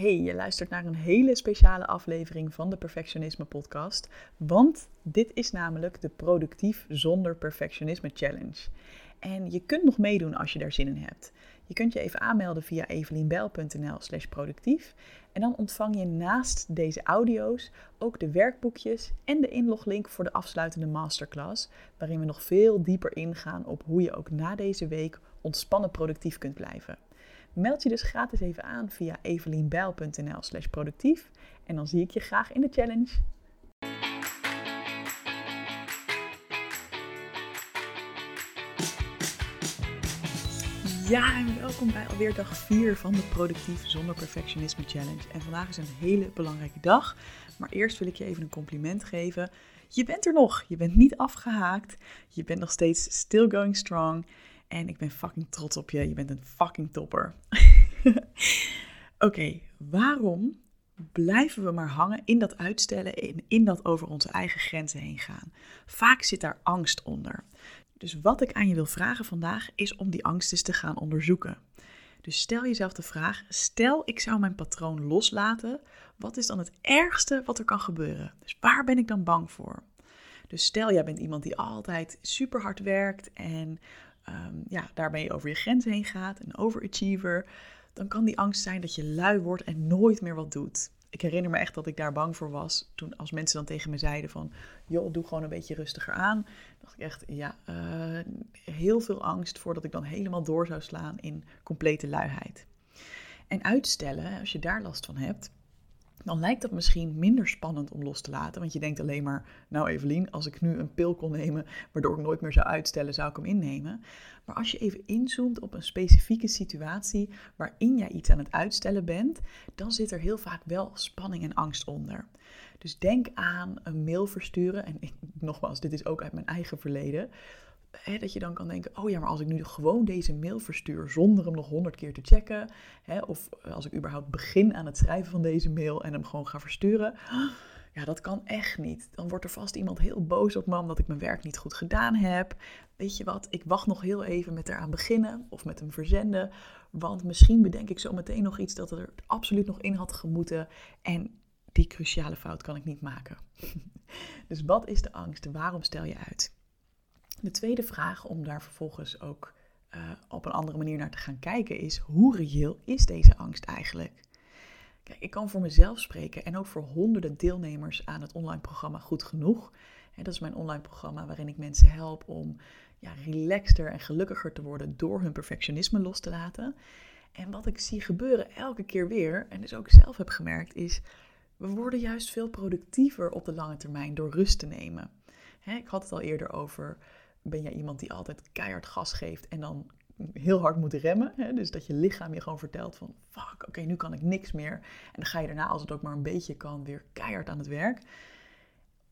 Hey, je luistert naar een hele speciale aflevering van de Perfectionisme Podcast. Want dit is namelijk de Productief zonder Perfectionisme Challenge. En je kunt nog meedoen als je daar zin in hebt. Je kunt je even aanmelden via evelienbel.nl/slash productief. En dan ontvang je naast deze audio's ook de werkboekjes en de inloglink voor de afsluitende masterclass. Waarin we nog veel dieper ingaan op hoe je ook na deze week ontspannen productief kunt blijven. Meld je dus gratis even aan via evelienbijl.nl slash productief. En dan zie ik je graag in de challenge. Ja, en welkom bij alweer dag 4 van de Productief zonder Perfectionisme Challenge. En vandaag is een hele belangrijke dag. Maar eerst wil ik je even een compliment geven. Je bent er nog. Je bent niet afgehaakt. Je bent nog steeds still going strong. En ik ben fucking trots op je. Je bent een fucking topper. Oké, waarom blijven we maar hangen in dat uitstellen en in dat over onze eigen grenzen heen gaan? Vaak zit daar angst onder. Dus wat ik aan je wil vragen vandaag is om die angst eens te gaan onderzoeken. Dus stel jezelf de vraag: stel ik zou mijn patroon loslaten, wat is dan het ergste wat er kan gebeuren? Dus waar ben ik dan bang voor? Dus stel jij bent iemand die altijd super hard werkt en um, ja, daarmee over je grenzen heen gaat, een overachiever, dan kan die angst zijn dat je lui wordt en nooit meer wat doet. Ik herinner me echt dat ik daar bang voor was. Toen als mensen dan tegen me zeiden van, joh, doe gewoon een beetje rustiger aan. dacht ik echt, ja, uh, heel veel angst voordat ik dan helemaal door zou slaan in complete luiheid. En uitstellen, als je daar last van hebt, dan lijkt dat misschien minder spannend om los te laten. Want je denkt alleen maar, nou Evelien, als ik nu een pil kon nemen waardoor ik nooit meer zou uitstellen, zou ik hem innemen. Maar als je even inzoomt op een specifieke situatie waarin jij iets aan het uitstellen bent, dan zit er heel vaak wel spanning en angst onder. Dus denk aan een mail versturen. En nogmaals, dit is ook uit mijn eigen verleden dat je dan kan denken, oh ja, maar als ik nu gewoon deze mail verstuur zonder hem nog honderd keer te checken, of als ik überhaupt begin aan het schrijven van deze mail en hem gewoon ga versturen, ja, dat kan echt niet. Dan wordt er vast iemand heel boos op me omdat ik mijn werk niet goed gedaan heb. Weet je wat, ik wacht nog heel even met eraan beginnen of met hem verzenden, want misschien bedenk ik zo meteen nog iets dat er absoluut nog in had gemoeten en die cruciale fout kan ik niet maken. dus wat is de angst? Waarom stel je uit? De tweede vraag, om daar vervolgens ook uh, op een andere manier naar te gaan kijken, is hoe reëel is deze angst eigenlijk? Kijk, ik kan voor mezelf spreken en ook voor honderden deelnemers aan het online programma Goed Genoeg. dat is mijn online programma waarin ik mensen help om ja, relaxter en gelukkiger te worden door hun perfectionisme los te laten. En wat ik zie gebeuren elke keer weer, en dus ook zelf heb gemerkt, is we worden juist veel productiever op de lange termijn door rust te nemen. ik had het al eerder over ben jij iemand die altijd keihard gas geeft en dan heel hard moet remmen. Hè? Dus dat je lichaam je gewoon vertelt van fuck, oké, nu kan ik niks meer. En dan ga je daarna, als het ook maar een beetje kan, weer keihard aan het werk.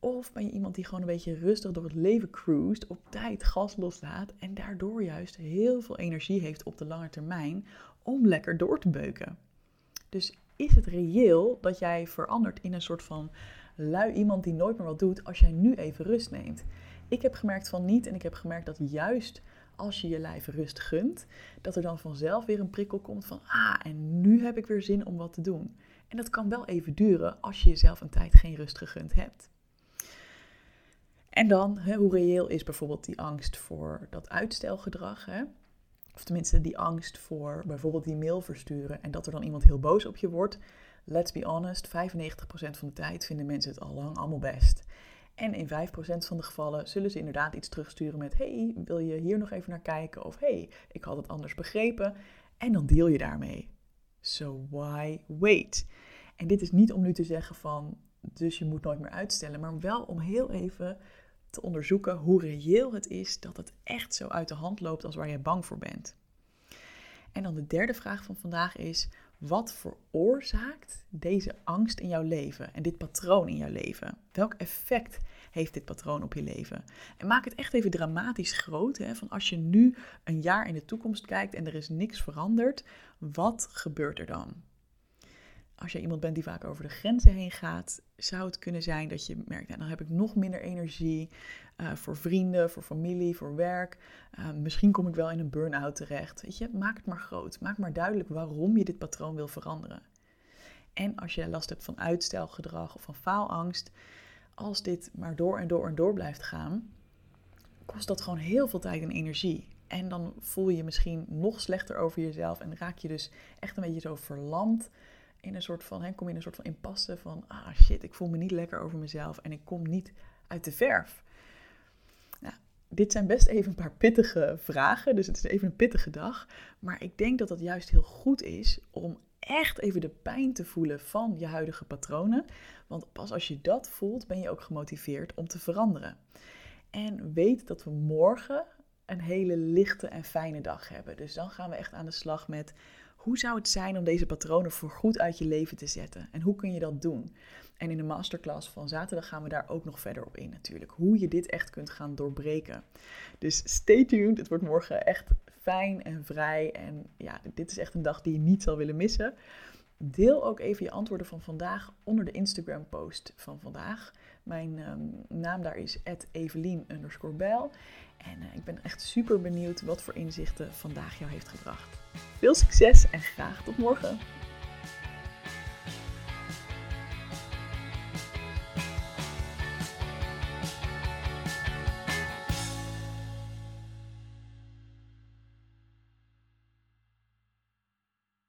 Of ben je iemand die gewoon een beetje rustig door het leven cruist, op tijd gas loslaat en daardoor juist heel veel energie heeft op de lange termijn om lekker door te beuken. Dus is het reëel dat jij verandert in een soort van lui iemand die nooit meer wat doet als jij nu even rust neemt? Ik heb gemerkt van niet en ik heb gemerkt dat juist als je je lijf rust gunt, dat er dan vanzelf weer een prikkel komt van, ah, en nu heb ik weer zin om wat te doen. En dat kan wel even duren als je jezelf een tijd geen rust gegund hebt. En dan, hoe reëel is bijvoorbeeld die angst voor dat uitstelgedrag? Hè? Of tenminste die angst voor bijvoorbeeld die mail versturen en dat er dan iemand heel boos op je wordt. Let's be honest, 95% van de tijd vinden mensen het al lang allemaal best. En in 5% van de gevallen zullen ze inderdaad iets terugsturen met: Hey, wil je hier nog even naar kijken? Of Hey, ik had het anders begrepen. En dan deel je daarmee. So why wait? En dit is niet om nu te zeggen van: Dus je moet nooit meer uitstellen, maar wel om heel even te onderzoeken hoe reëel het is dat het echt zo uit de hand loopt als waar je bang voor bent. En dan de derde vraag van vandaag is: wat veroorzaakt deze angst in jouw leven en dit patroon in jouw leven? Welk effect heeft dit patroon op je leven? En maak het echt even dramatisch groot. Hè, van als je nu een jaar in de toekomst kijkt en er is niks veranderd, wat gebeurt er dan? Als je iemand bent die vaak over de grenzen heen gaat, zou het kunnen zijn dat je merkt, nou, dan heb ik nog minder energie uh, voor vrienden, voor familie, voor werk. Uh, misschien kom ik wel in een burn-out terecht. Je, maak het maar groot. Maak maar duidelijk waarom je dit patroon wil veranderen. En als je last hebt van uitstelgedrag of van faalangst, als dit maar door en door en door blijft gaan, kost dat gewoon heel veel tijd en energie. En dan voel je je misschien nog slechter over jezelf en raak je dus echt een beetje zo verlamd in een soort van, hè, kom je in een soort van impasse van, ah shit, ik voel me niet lekker over mezelf en ik kom niet uit de verf. Nou, dit zijn best even een paar pittige vragen, dus het is even een pittige dag. Maar ik denk dat dat juist heel goed is om echt even de pijn te voelen van je huidige patronen. Want pas als je dat voelt, ben je ook gemotiveerd om te veranderen. En weet dat we morgen een hele lichte en fijne dag hebben. Dus dan gaan we echt aan de slag met hoe zou het zijn om deze patronen voorgoed uit je leven te zetten? En hoe kun je dat doen? En in de masterclass van zaterdag gaan we daar ook nog verder op in natuurlijk. Hoe je dit echt kunt gaan doorbreken. Dus stay tuned. Het wordt morgen echt fijn en vrij. En ja, dit is echt een dag die je niet zal willen missen. Deel ook even je antwoorden van vandaag onder de Instagram post van vandaag. Mijn ehm, naam daar is Evelien. En uh, ik ben echt super benieuwd wat voor inzichten vandaag jou heeft gebracht. Veel succes en graag tot morgen.